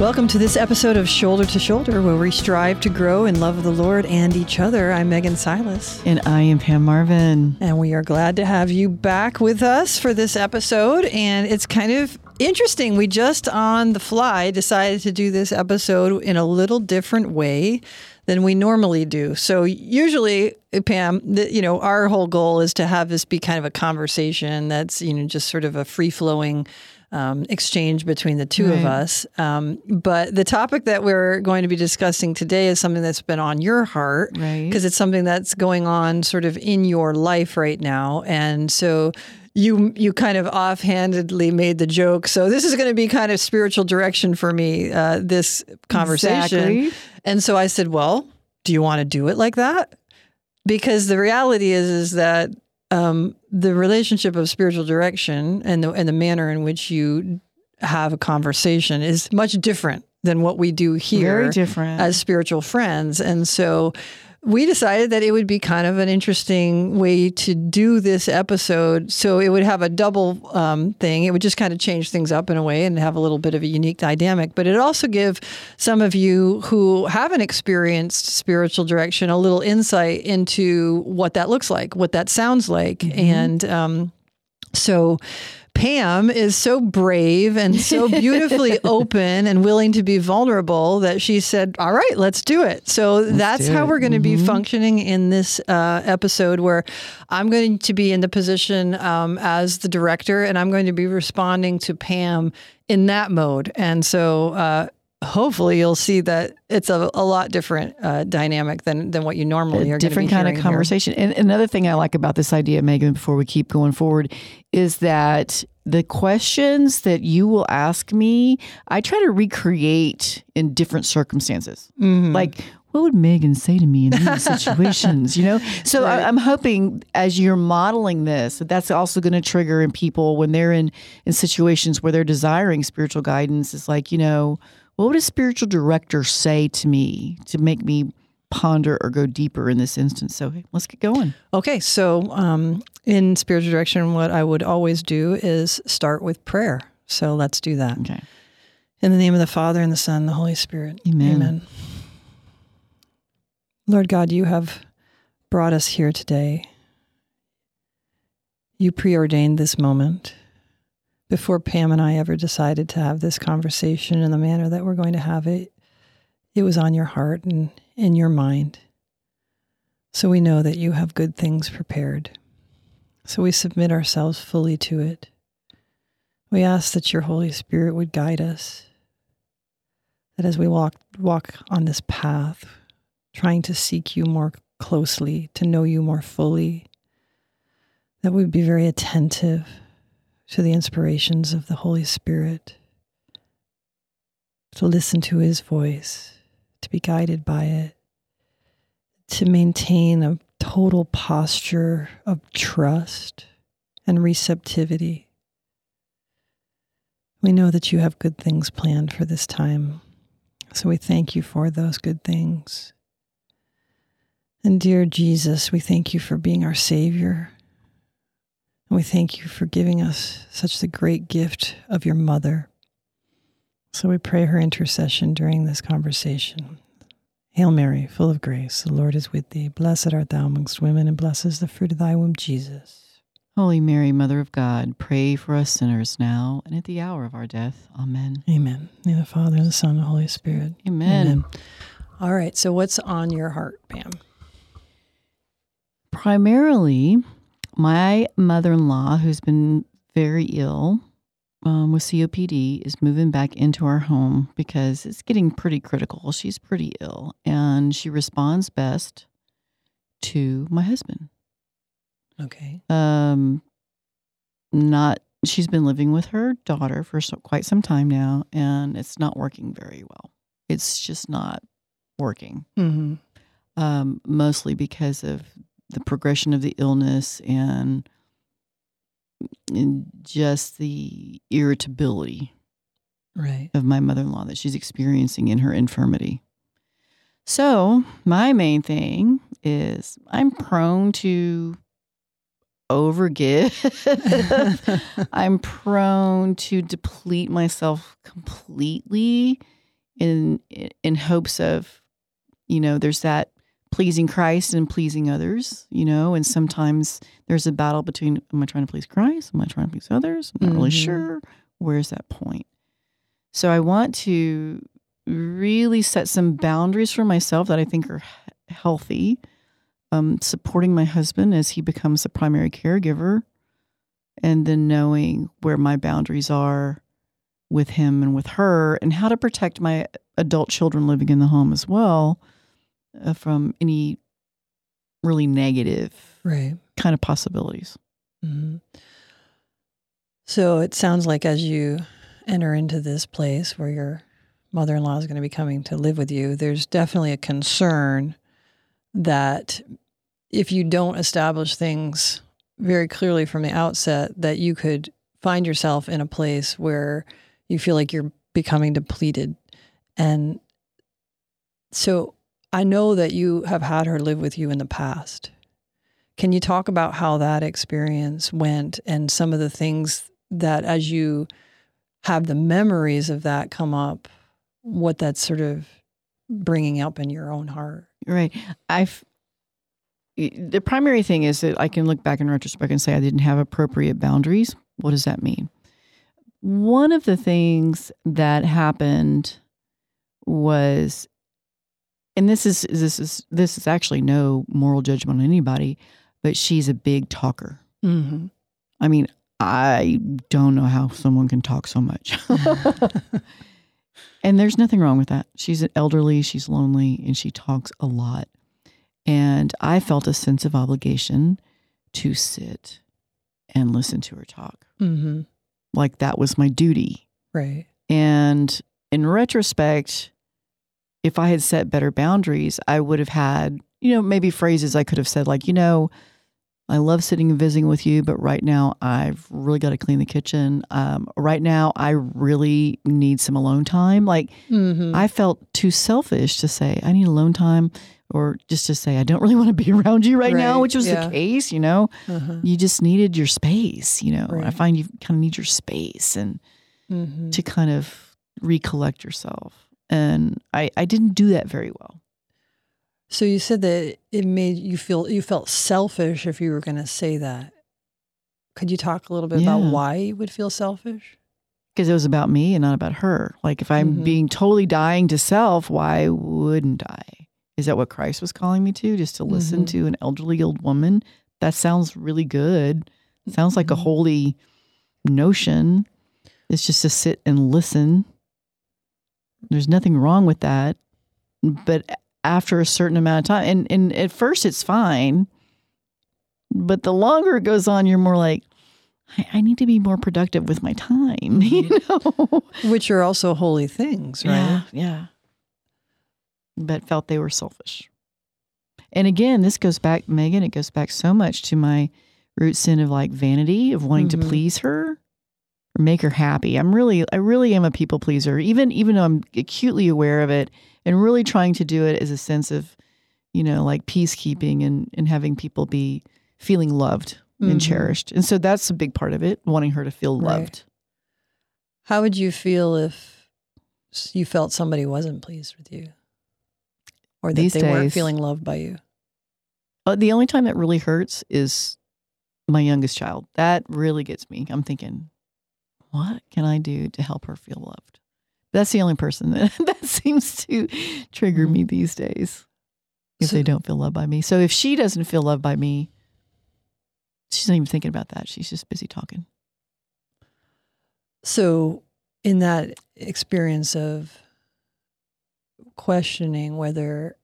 Welcome to this episode of Shoulder to Shoulder, where we strive to grow in love of the Lord and each other. I'm Megan Silas. And I am Pam Marvin. And we are glad to have you back with us for this episode. And it's kind of interesting. We just on the fly decided to do this episode in a little different way than we normally do. So usually, Pam, the, you know, our whole goal is to have this be kind of a conversation that's, you know, just sort of a free flowing um, exchange between the two right. of us. Um, but the topic that we're going to be discussing today is something that's been on your heart because right. it's something that's going on sort of in your life right now. And so you you kind of offhandedly made the joke. So this is going to be kind of spiritual direction for me. Uh, this conversation, exactly. and so I said, "Well, do you want to do it like that?" Because the reality is is that um, the relationship of spiritual direction and the and the manner in which you have a conversation is much different than what we do here Very different. as spiritual friends. And so we decided that it would be kind of an interesting way to do this episode. So it would have a double um, thing. It would just kind of change things up in a way and have a little bit of a unique dynamic. But it also give some of you who haven't experienced spiritual direction a little insight into what that looks like, what that sounds like, mm-hmm. and um, so Pam is so brave and so beautifully open and willing to be vulnerable that she said, All right, let's do it. So let's that's how it. we're going to mm-hmm. be functioning in this uh, episode where I'm going to be in the position um, as the director and I'm going to be responding to Pam in that mode. And so, uh, hopefully you'll see that it's a, a lot different uh, dynamic than than what you normally a are. Different kind of conversation. Here. And another thing I like about this idea, Megan, before we keep going forward, is that the questions that you will ask me, I try to recreate in different circumstances. Mm-hmm. Like, what would Megan say to me in these situations? You know, so right. I, am hoping as you're modeling this, that that's also going to trigger in people when they're in in situations where they're desiring spiritual guidance. It's like, you know, what would a spiritual director say to me to make me ponder or go deeper in this instance? So let's get going. Okay, so um, in spiritual direction, what I would always do is start with prayer. So let's do that. Okay. In the name of the Father and the Son and the Holy Spirit. Amen. Amen. Lord God, you have brought us here today. You preordained this moment before Pam and I ever decided to have this conversation in the manner that we're going to have it, it was on your heart and in your mind. So we know that you have good things prepared. So we submit ourselves fully to it. We ask that your Holy Spirit would guide us, that as we walk, walk on this path, trying to seek you more closely, to know you more fully, that we'd be very attentive to the inspirations of the Holy Spirit, to listen to His voice, to be guided by it, to maintain a total posture of trust and receptivity. We know that you have good things planned for this time, so we thank you for those good things. And dear Jesus, we thank you for being our Savior and we thank you for giving us such the great gift of your mother. So we pray her intercession during this conversation. Hail Mary, full of grace, the Lord is with thee. Blessed art thou amongst women, and blessed is the fruit of thy womb, Jesus. Holy Mary, Mother of God, pray for us sinners now and at the hour of our death. Amen. Amen. In the Father, and the Son, and the Holy Spirit. Amen. Amen. All right, so what's on your heart, Pam? Primarily, my mother in law, who's been very ill um, with COPD, is moving back into our home because it's getting pretty critical. She's pretty ill and she responds best to my husband. Okay. Um, not, she's been living with her daughter for so, quite some time now and it's not working very well. It's just not working. Mm-hmm. Um, mostly because of the progression of the illness and, and just the irritability right. of my mother in law that she's experiencing in her infirmity. So, my main thing is I'm prone to overgive. I'm prone to deplete myself completely in in hopes of, you know, there's that pleasing Christ and pleasing others, you know, and sometimes there's a battle between am I trying to please Christ? Am I trying to please others? I'm not really Mhm. sure. Where's that point? So I want to really set some boundaries for myself that I think are healthy. Um, supporting my husband as he becomes the primary caregiver, and then knowing where my boundaries are with him and with her, and how to protect my adult children living in the home as well uh, from any really negative Right. kind of possibilities. hmm So it sounds like as you enter into this place where your mother in law is going to be coming to live with you, there's definitely a concern that if you don't establish things very clearly from the outset, that you could find yourself in a place where you feel like you're becoming depleted. And so I know that you have had her live with you in the past. Can you talk about how that experience went and some of the things that, as you have the memories of that come up, what that's sort of bringing up in your own heart? Right. I've the primary thing is that I can look back in retrospect and say I didn't have appropriate boundaries. What does that mean? One of the things that happened was and this is this is this is actually no moral judgment on anybody, but she's a big talker. Mm-hmm. I mean, I don't know how someone can talk so much. and there's nothing wrong with that. She's an elderly, she's lonely, and she talks a lot. And I felt a sense of obligation to sit and listen to her talk. mm-hmm. Like that was my duty. Right. And in retrospect, if I had set better boundaries, I would have had, you know, maybe phrases I could have said, like, you know, I love sitting and visiting with you, but right now I've really got to clean the kitchen. Um, right now I really need some alone time. Like, Mm-hmm. I felt too selfish to say, I need alone time, or just to say, I don't really want to be around you right, now, which was yeah. the case, you know? uh-huh. You just needed your space, you know? I find you kind of need your space. And, Mm-hmm. to kind of recollect yourself. And I, I didn't do that very well. So you said that it made you feel you felt selfish if you were going to say that. Could you talk a little bit about why you would feel selfish? Because it was about me and not about her. Like if I'm Mhm. being totally dying to self, why wouldn't I? Is that what Christ was calling me to? Just to listen Mhm. to an elderly old woman? That sounds really good. Sounds like a Mhm. holy notion. It's just to sit and listen. There's nothing wrong with that. But after a certain amount of time, and, and at first it's fine. But the longer it goes on, you're more like, I, I need to be more productive with my time, you know? Which are also holy things, right? Yeah, yeah. But felt they were selfish. And again, this goes back, Megan, it goes back so much to my root sin of like vanity, of wanting Mhm. to please her make her happy. I'm really, I really am a people pleaser, even even though I'm acutely aware of it and really trying to do it as a sense of, you know, like peacekeeping and, and having people be feeling loved and Mhm. cherished. And so that's a big part of it, wanting her to feel Right. loved. How would you feel if you felt somebody wasn't pleased with you? Or that These they weren't feeling loved by you? Uh, the only time that really hurts is my youngest child. That really gets me. I'm thinking, what can I do to help her feel loved? That's the only person that, that seems to trigger me mm-hmm. these days if So- they don't feel loved by me. So if she doesn't feel loved by me, she's not even thinking about that. She's just busy talking. So, in that experience of questioning whether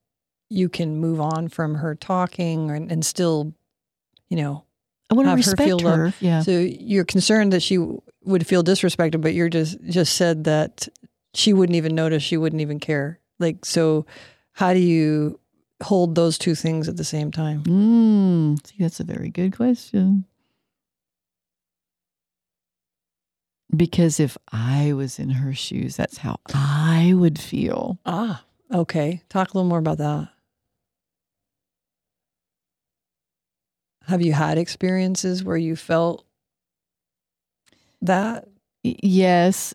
you can move on from her talking and, and still, you know, I want to Have her respect feel her. loved. Yeah. so you're concerned that she would feel disrespected, but you're just just said that she wouldn't even notice, she wouldn't even care. Like, so how do you hold those two things at the same time? Mm, see, that's a very good question. Because if I was in her shoes, that's how I would feel. Ah, okay. Talk a little more about that. Have you had experiences where you felt that? Yes.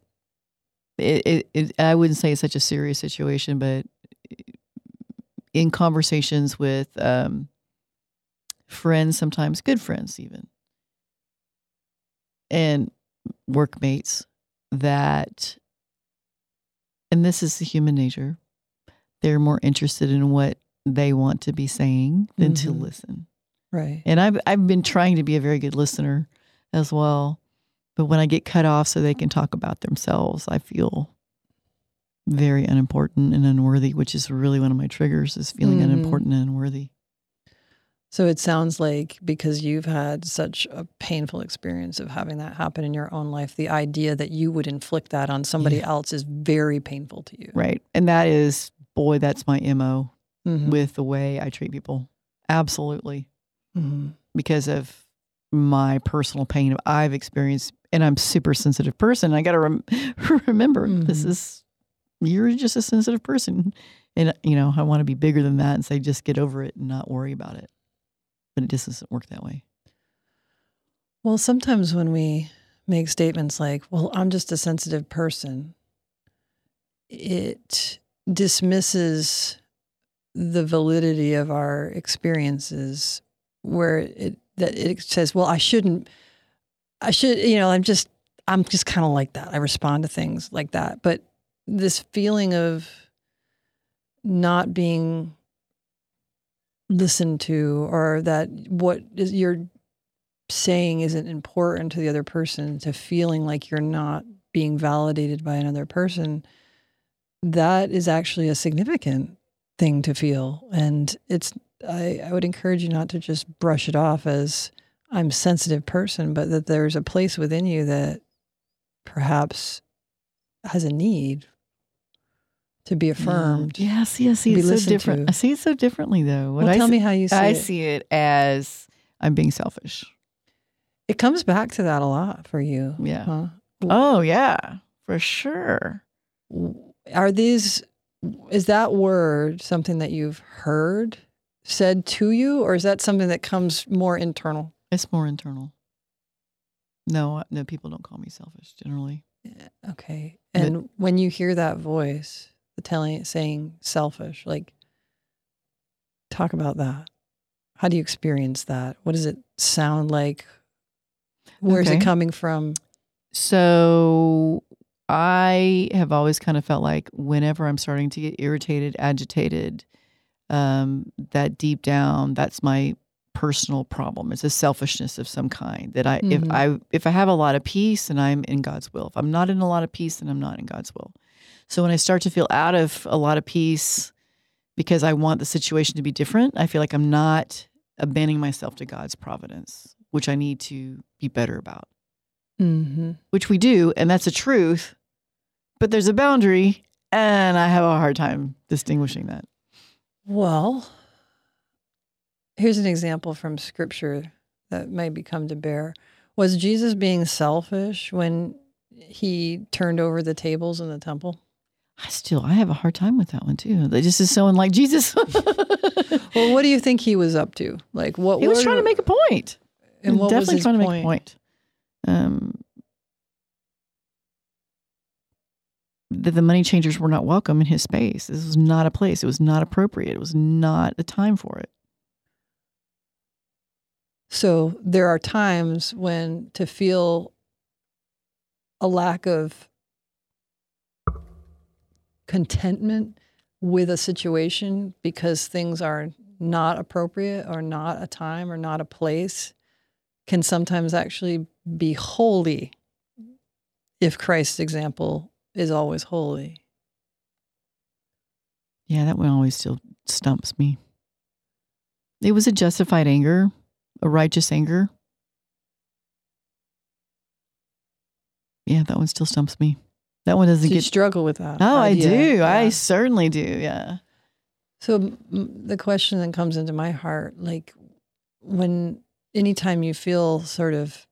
it, it, it, I wouldn't say it's such a serious situation, but in conversations with um, friends, sometimes good friends, even, and workmates, that, and this is the human nature, they're more interested in what they want to be saying than to Mhm. listen. Right. And I've I've been trying to be a very good listener as well. But when I get cut off so they can talk about themselves, I feel very unimportant and unworthy, which is really one of my triggers is feeling Mhm. unimportant and unworthy. So it sounds like because you've had such a painful experience of having that happen in your own life, the idea that you would inflict that on somebody Yeah. else is very painful to you. Right. And that is boy, that's my MO Mhm. with the way I treat people. Absolutely. Mhm. Because of my personal pain of I've experienced and I'm a super sensitive person. I got to rem- remember this Mhm. is you're just a sensitive person. And you know, I want to be bigger than that and say just get over it and not worry about it. But it just doesn't work that way. Well, sometimes when we make statements like, well, I'm just a sensitive person, it dismisses the validity of our experiences where it that it says, well, I shouldn't I should, you know, I'm just I'm just kind of like that. I respond to things like that. But this feeling of not being listened to or that what is you're saying isn't important to the other person to feeling like you're not being validated by another person that is actually a significant thing to feel and it's I, I would encourage you not to just brush it off as i'm a sensitive person but that there's a place within you that perhaps has a need to be affirmed Yeah, see, I see it so different. to. I see it so differently though. What well I tell see, me how you see it. I it see it as I'm being selfish. it comes back to that a lot for you Yeah. huh? Oh yeah, for sure. are these is that word something that you've heard said to you or is that something that comes more internal It's more internal. No, no, people don't call me selfish generally. okay But- and when you hear that voice the telling saying selfish like talk about that how do you experience that what does it sound like where's Okay. it coming from So I have always kind of felt like whenever I'm starting to get irritated, agitated, um, that deep down, that's my personal problem. It's a selfishness of some kind that I, Mhm. if I, if I have a lot of peace and I'm in God's will, if I'm not in a lot of peace, then I'm not in God's will. So when I start to feel out of a lot of peace because I want the situation to be different, I feel like I'm not abandoning myself to God's providence, which I need to be better about mm-hmm. which we do, and that's a truth, but there's a boundary, and I have a hard time distinguishing that. Well, here's an example from scripture that maybe come to bear. Was Jesus being selfish when he turned over the tables in the temple? I still, I have a hard time with that one too. That just is so unlike Jesus. Well, what do you think he was up to? Like what he was trying to make a point. and was what was definitely his trying to make a point. Um, that the money changers were not welcome in his space. This was not a place. It was not appropriate. It was not a time for it. So there are times when to feel a lack of contentment with a situation because things are not appropriate or not a time or not a place can sometimes actually be holy if Christ's example is always holy. Yeah, that one always still stumps me. It was a justified anger, a righteous anger. Yeah, that one still stumps me. That one So doesn't you get. struggle with that. Oh, I idea. do. I certainly do. Yeah. So the question that comes into my heart, like when anytime you feel sort of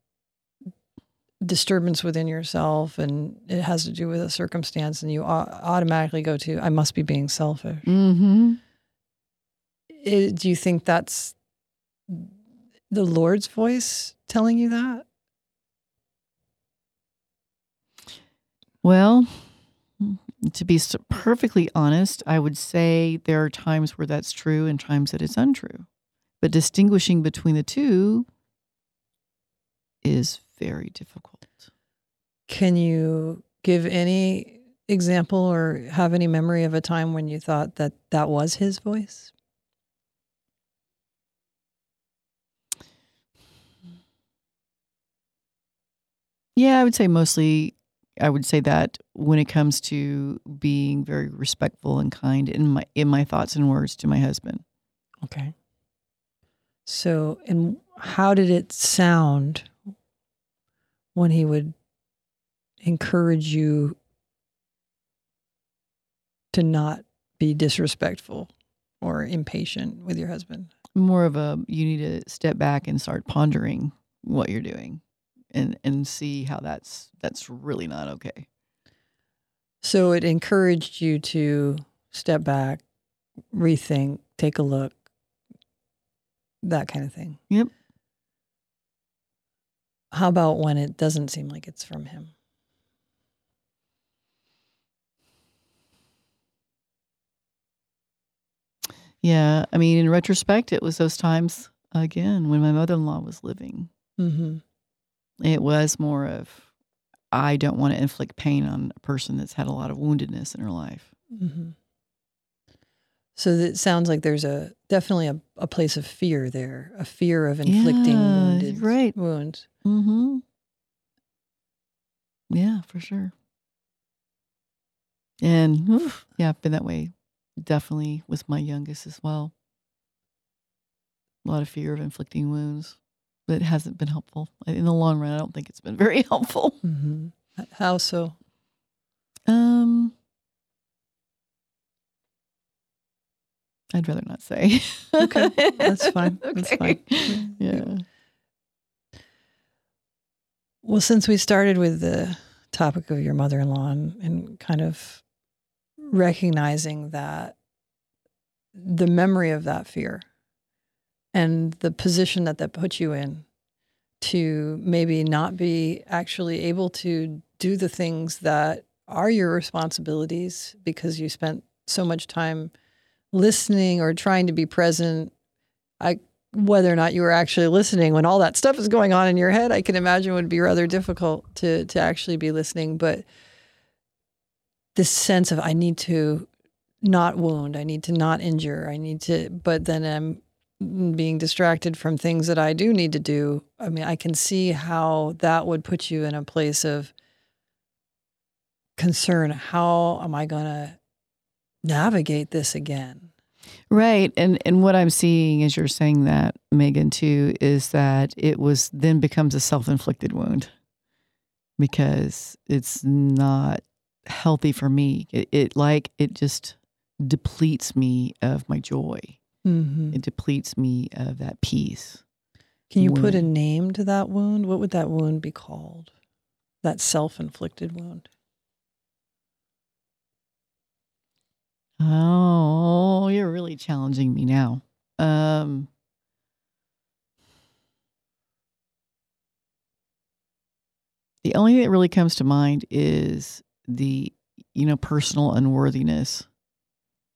disturbance within yourself and it has to do with a circumstance and you automatically go to, I must be being selfish. Mm-hmm. It- do you think that's the Lord's voice telling you that? Well, To be perfectly honest, I would say there are times where that's true and times that it's untrue. But distinguishing between the two is very difficult. Can you give any example or have any memory of a time when you thought that that was his voice? Yeah, I would say mostly I would say that when it comes to being very respectful and kind in my in my thoughts and words to my husband. Okay. So, and how did it sound when he would encourage you to not be disrespectful or impatient with your husband? More of a you need to step back and start pondering what you're doing and and see how that's that's really not okay. So it encouraged you to step back, rethink, take a look, that kind of thing. Yep. How about when it doesn't seem like it's from him? Yeah, I mean in retrospect it was those times again when my mother-in-law was living. Mm-hmm. It was more of I don't want to inflict pain on a person that's had a lot of woundedness in her life. Mm-hmm. So it sounds like there's a definitely a, a place of fear there, a fear of inflicting Yeah, wounded right. wounds. Mm-hmm. Yeah, for sure. And oof, yeah, I've been that way definitely with my youngest as well. A lot of fear of inflicting wounds, but it hasn't been helpful. In the long run, I don't think it's been very helpful. Mm-hmm. How so? Um, I'd rather not say. Okay, that's fine. That's Okay. fine. Yeah. Well, since we started with the topic of your mother in law and, and kind of recognizing that the memory of that fear and the position that that puts you in to maybe not be actually able to do the things that are your responsibilities because you spent so much time listening or trying to be present. I whether or not you were actually listening when all that stuff is going on in your head, I can imagine would be rather difficult to to actually be listening. But this sense of I need to not wound, I need to not injure, I need to, but then I'm being distracted from things that I do need to do. I mean, I can see how that would put you in a place of concern. How am I going to navigate this again? Right. And and what I'm seeing as you're saying that, Megan, too, is that it was then becomes a self inflicted wound because it's not healthy for me. It, it like it just depletes me of my joy. Mm-hmm. It depletes me of that peace. Can you put a name to that wound? What would that wound be called? That self inflicted wound? Oh, you're really challenging me now. Um The only thing that really comes to mind is the you know personal unworthiness.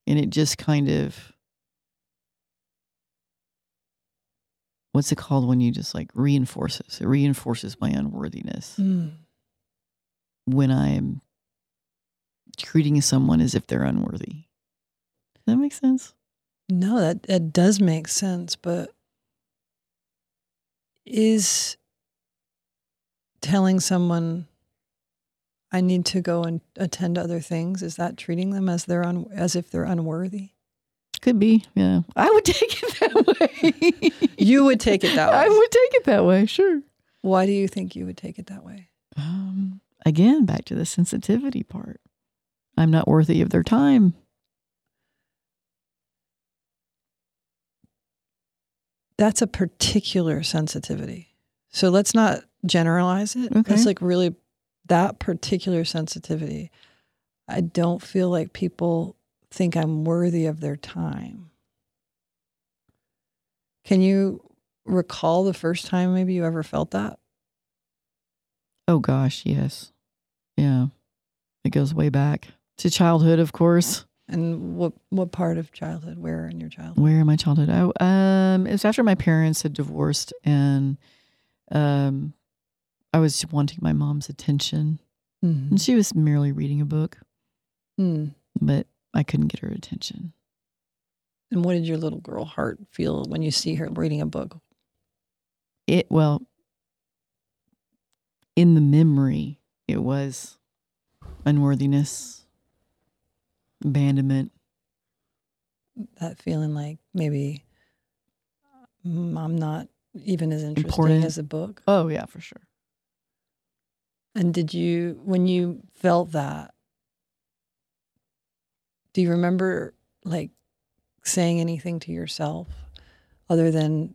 And it just kind of what's it called when you just like reinforces? It reinforces my unworthiness Mm. when I'm treating someone as if they're unworthy. Does that make sense? No, that, that does make sense, but is telling someone I need to go and attend other things, is that treating them as they're un, as if they're unworthy? Could be, yeah. I would take it that way. You would take it that way. I would take it that way, sure. Why do you think you would take it that way? Um, again, back to the sensitivity part. I'm not worthy of their time. That's a particular sensitivity. So let's not generalize it. Okay. That's like really that particular sensitivity. I don't feel like people think I'm worthy of their time. Can you recall the first time maybe you ever felt that? Oh gosh, yes. Yeah. It goes way back. to childhood, of course. And what what part of childhood? Where in your childhood? Where in my childhood? I, um, it was after my parents had divorced, and um, I was wanting my mom's attention, Mm-hmm. and she was merely reading a book, Mm. but I couldn't get her attention. And what did your little girl heart feel when you see her reading a book? It well, in the memory, it was unworthiness, abandonment. That feeling like maybe mm, I'm not even as interesting Important. as a book. Oh yeah, for sure. And did you, when you felt that, do you remember like saying anything to yourself other than,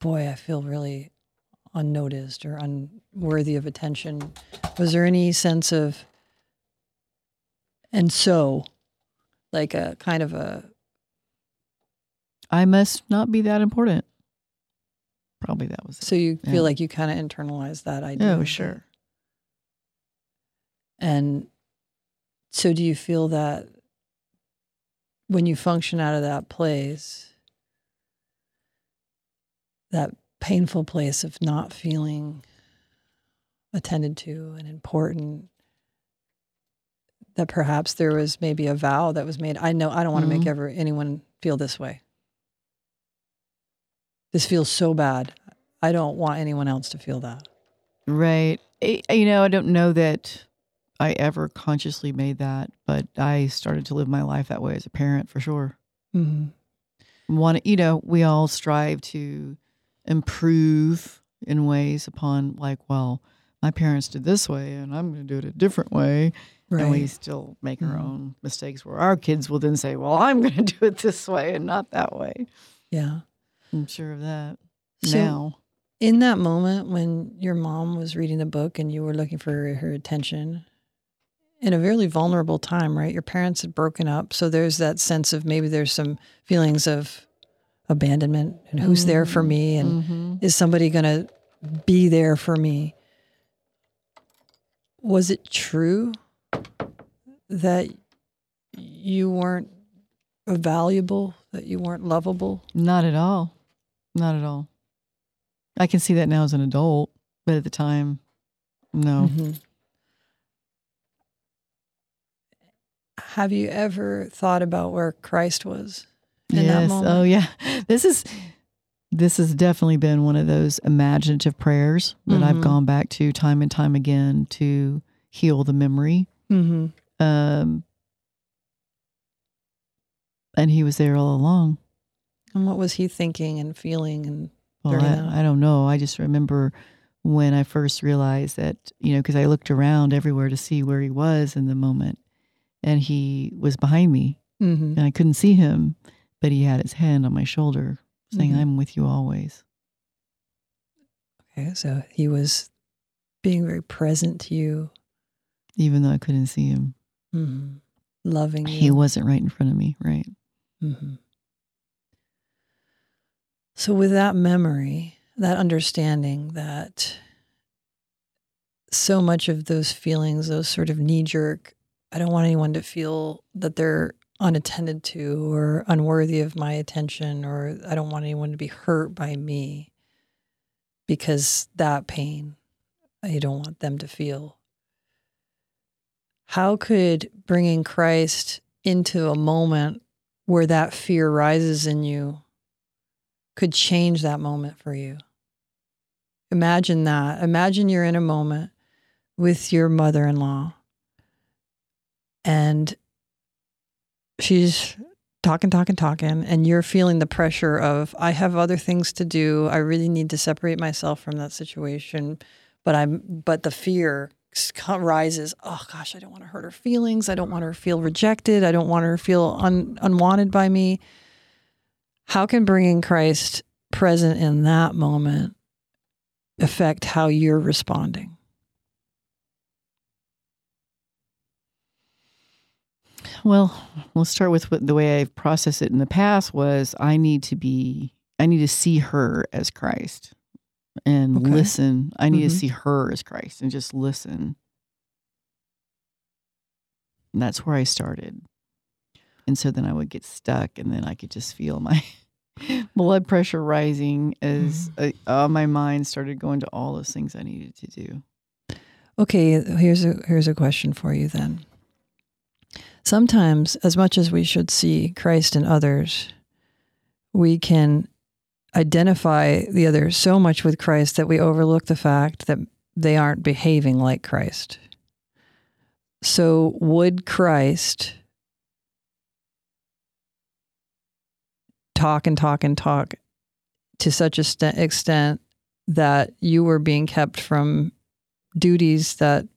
boy, I feel really unnoticed or unworthy of attention? Was there any sense of, and so, like a kind of a, I must not be that important. Probably that was it. so you feel like you kind of internalized that idea? Oh, sure. And so, do you feel that when you function out of that place, that painful place of not feeling attended to and important, that perhaps there was maybe a vow that was made? I know I don't want to make Mhm. ever anyone feel this way. This feels so bad. I don't want anyone else to feel that. Right. I- you know, I don't know that I ever consciously made that, but I started to live my life that way as a parent for sure. Mm-hmm. Want you know, we all strive to improve in ways upon like, well, my parents did this way and I'm going to do it a different way. And we still make our Mhm. own mistakes where our kids will then say, well, I'm going to do it this way and not that way. yeah. I'm sure of that So- now. In that moment when your mom was reading the book and you were looking for her attention, in a really vulnerable time, right? Your parents had broken up. So there's that sense of maybe there's some feelings of abandonment and who's there for me and Mhm. is somebody going to be there for me? Was it true that you weren't valuable, that you weren't lovable? Not at all. Not at all. I can see that now as an adult, but at the time, no. Mhm. Have you ever thought about where Christ was in that yes. moment? Oh, yeah. This is this has definitely been one of those imaginative prayers that I've Mhm. gone back to time and time again to heal the memory. hmm Um, and he was there all along. And what was he thinking and feeling? And Well. I, I don't know. I just remember when I first realized that, you know, because I looked around everywhere to see where he was in the moment, and he was behind me, Mhm. and I couldn't see him, but he had his hand on my shoulder, saying, Mhm. "I'm with you always." okay, so he was being very present to you, Even though I couldn't see him, mhm. loving you. he wasn't right in front of me. Right. hmm So, with that memory, that understanding that so much of those feelings, those sort of knee jerk, I don't want anyone to feel that they're unattended to or unworthy of my attention, or I don't want anyone to be hurt by me because that pain, I don't want them to feel. How could bringing Christ into a moment where that fear rises in you could change that moment for you. Imagine that. Imagine you're in a moment with your mother in law and she's talking, talking, talking, and you're feeling the pressure of, I have other things to do. I really need to separate myself from that situation. But I'm, but the fear rises. Oh gosh, I don't want to hurt her feelings. I don't want her to feel rejected. I don't want her to feel un, unwanted by me. How can bringing Christ present in that moment affect how you're responding? Well, let's start with what the way I've processed it in the past was I need to be I need to see her as Christ and Okay. listen. I need Mhm. to see her as Christ and just listen. And that's where I started. And so then I would get stuck, and then I could just feel my blood pressure rising as uh, uh, my mind started going to all those things I needed to do. Okay, here's a here's a question for you then. Sometimes, as much as we should see Christ in others, we can identify the other so much with Christ that we overlook the fact that they aren't behaving like Christ. So, would Christ talk and talk and talk to such a extent that you were being kept from duties that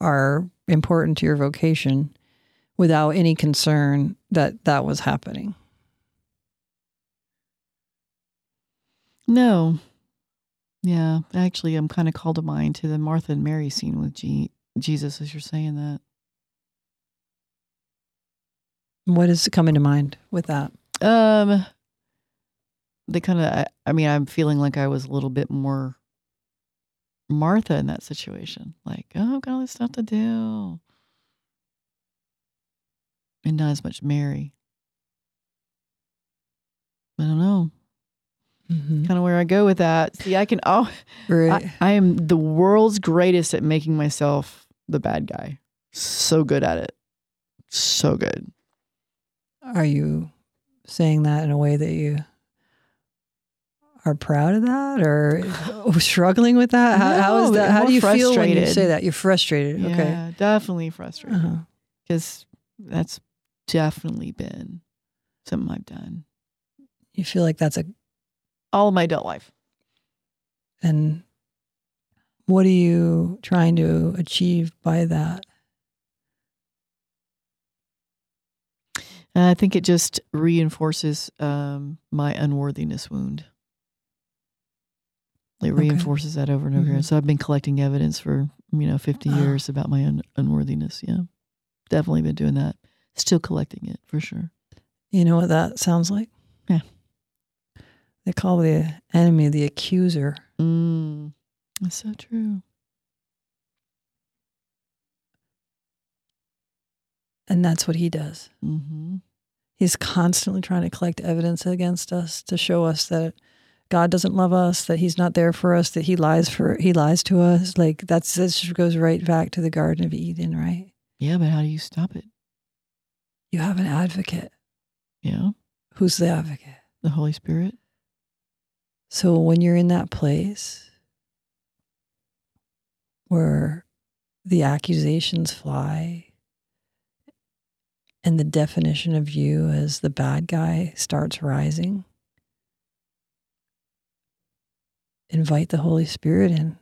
are important to your vocation without any concern that that was happening? No. Yeah, actually, I'm kind of called to mind to the Martha and Mary scene with G- Jesus as you're saying that. What is coming to mind with that? Um, they kind of, I, I mean, I'm feeling like I was a little bit more Martha in that situation. Like, oh, I've got all this stuff to do. And not as much Mary. I don't know. Mm-hmm. Kind of where I go with that. See, I can, oh, Right. I, I am the world's greatest at making myself the bad guy. So good at it. So good. Are you saying that in a way that you are proud of that or struggling with that? How, how is that? How do you feel when you frustrated. say that? You're frustrated. Yeah, Okay. definitely frustrated. Uh-huh. Because that's definitely been something I've done You feel like that's a, all of my adult life. and what are you trying to achieve by that? And I think it just reinforces um, my unworthiness wound. It Okay. reinforces that over and over again. Mhm. So I've been collecting evidence for you know fifty Ah. years about my un- unworthiness. Yeah, definitely been doing that. Still collecting it for sure. You know what that sounds like? Yeah. They call the enemy the accuser. Mm, that's so true. And that's what he does. hmm He's constantly trying to collect evidence against us to show us that God doesn't love us, that He's not there for us, that He lies for He lies to us. Like that's this goes right back to the Garden of Eden, right? Yeah, but how do you stop it? You have an advocate. Yeah, Who's the advocate? the Holy Spirit. So when you're in that place where the accusations fly and the definition of you as the bad guy starts rising, invite the Holy Spirit in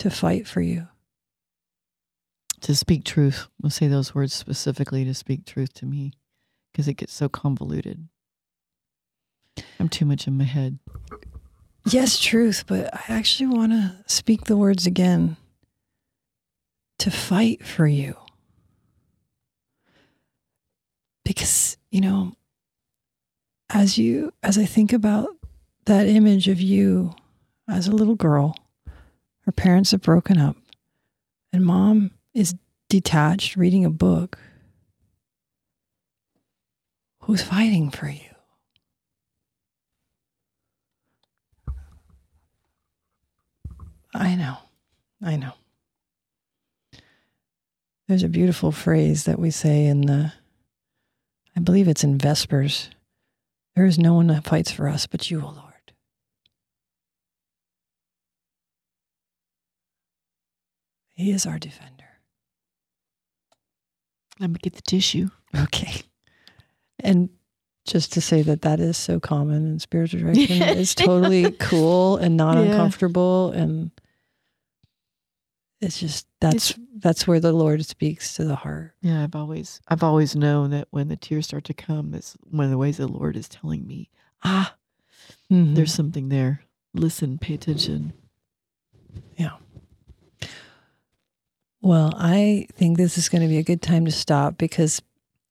to fight for you. To speak truth. We'll say those words specifically to speak truth to me because it gets so convoluted. I'm too much in my head. Yes, truth, but I actually want to speak the words again to fight for you. Because, you know, as you as I think about that image of you as a little girl, her parents have broken up and mom is detached reading a book. Who's fighting for you? I know. I know. There's a beautiful phrase that we say in the, I believe it's in Vespers. There is no one that fights for us but you, O Lord. He is our defender. Let me get the tissue. Okay. And just to say that that is so common in spiritual direction it's totally cool and not Yeah. uncomfortable and it's just that's that's where the Lord speaks to the heart. Yeah, I've always I've always known that when the tears start to come, that's one of the ways the Lord is telling me, ah, Mhm. there's something there. Listen, pay attention. Well, I think this is going to be a good time to stop because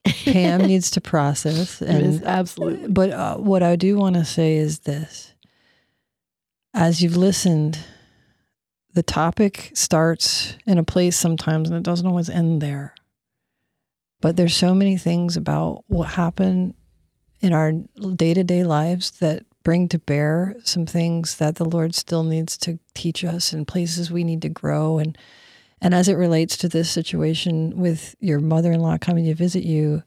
Pam needs to process. And, It is absolutely. but uh, what I do want to say is this: as you've listened, the topic starts in a place sometimes, and it doesn't always end there. But there's so many things about what happened in our day to day lives that bring to bear some things that the Lord still needs to teach us and places we need to grow. And and as it relates to this situation with your mother in law coming to visit you,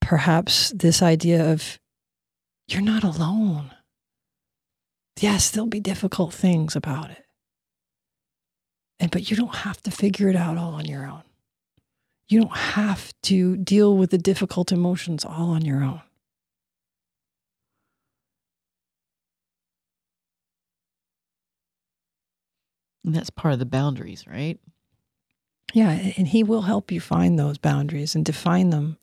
perhaps this idea of you're not alone. Yes, there'll be difficult things about it. And but you don't have to figure it out all on your own. You don't have to deal with the difficult emotions all on your own. And that's part of the boundaries, right? Yeah, and he will help you find those boundaries and define them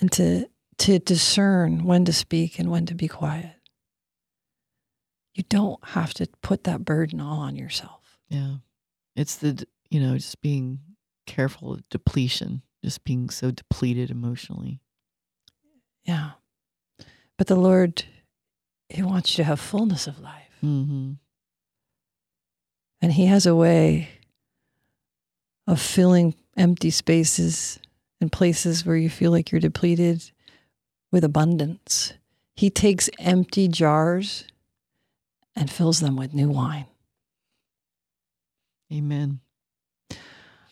and to to discern when to speak and when to be quiet. You don't have to put that burden all on yourself. Yeah. It's the, you know, just being careful of depletion, just being so depleted emotionally. Yeah. But the Lord, He wants you to have fullness of life. Mm-hmm. And He has a way of filling empty spaces and places where you feel like you're depleted with abundance. He takes empty jars and fills them with new wine. Amen.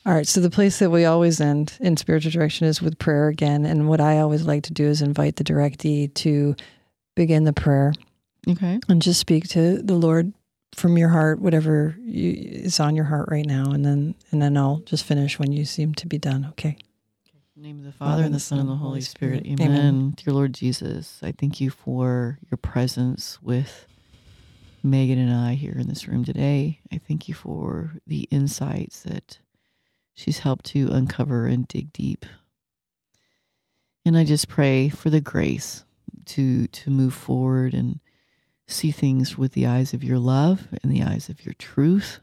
All right, so the place that we always end in spiritual direction is with prayer again. And what I always like to do is invite the directee to begin the prayer. Okay. And just speak to the Lord from your heart, whatever you, is on your heart right now, and then and then I'll just finish when you seem to be done. Okay. In the name of the Father and the Son and the Holy Spirit. Amen. Amen. Dear Lord Jesus, I thank you for your presence with Megan and I here in this room today. I thank you for the insights that she's helped to uncover and dig deep. And I just pray for the grace to to move forward and see things with the eyes of your love and the eyes of your truth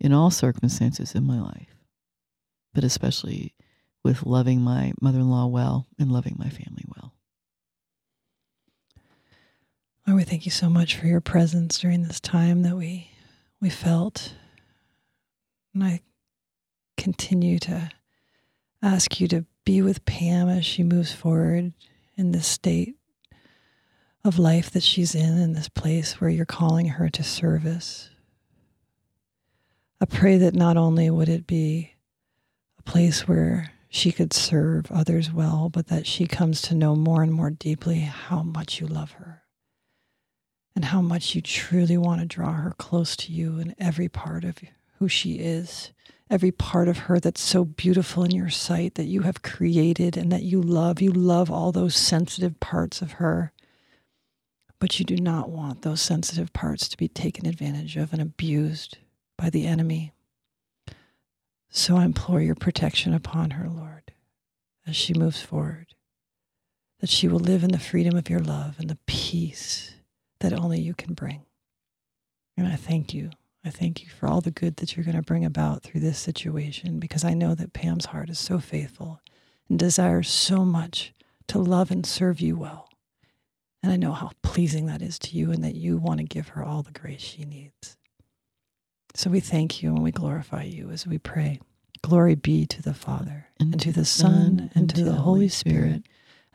in all circumstances in my life, but especially with loving my mother in law well and loving my family well. Lord, we thank you so much for your presence during this time that we we felt. And I continue to ask you to be with Pam as she moves forward in this state of life that she's in, in this place where you're calling her to service. I pray that not only would it be a place where she could serve others well, but that she comes to know more and more deeply how much you love her and how much you truly want to draw her close to you in every part of who she is, every part of her that's so beautiful in your sight that you have created and that you love. You love all those sensitive parts of her. But you do not want those sensitive parts to be taken advantage of and abused by the enemy. So I implore your protection upon her, Lord, as she moves forward, that she will live in the freedom of your love and the peace that only you can bring. And I thank you. I thank you for all the good that you're going to bring about through this situation because I know that Pam's heart is so faithful and desires so much to love and serve you well. And I know how pleasing that is to you and that you want to give her all the grace she needs. So we thank you and we glorify you as we pray. Glory be to the Father, and, and to the Son, and, and to the Holy Spirit,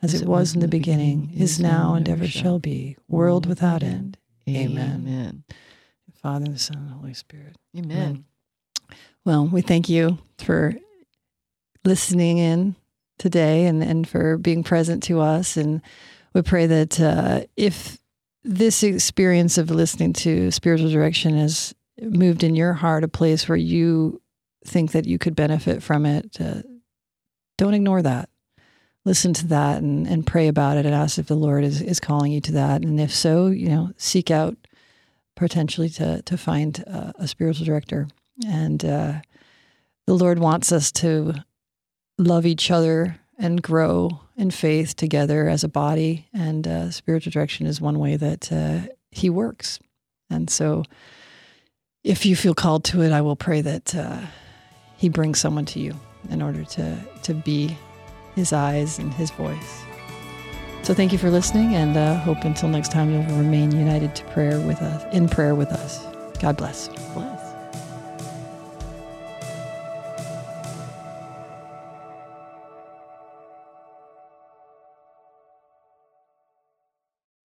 as, as it was in the beginning, is now, and ever shall be, world without end. Amen. Amen. Father, and the Son, and the Holy Spirit. Amen. Amen. Well, we thank you for listening in today and, and for being present to us. And we pray that uh, if this experience of listening to spiritual direction has moved in your heart a place where you think that you could benefit from it, uh, don't ignore that. Listen to that and, and pray about it and ask if the Lord is, is calling you to that. And if so, you know, seek out potentially to, to find uh, a spiritual director. And uh, the Lord wants us to love each other and grow in faith together as a body. And uh, spiritual direction is one way that uh, He works. And so, if you feel called to it, I will pray that uh, He brings someone to you in order to, to be His eyes and His voice. So thank you for listening, and uh, hope until next time you'll remain united to prayer with us, in prayer with us. God bless. bless.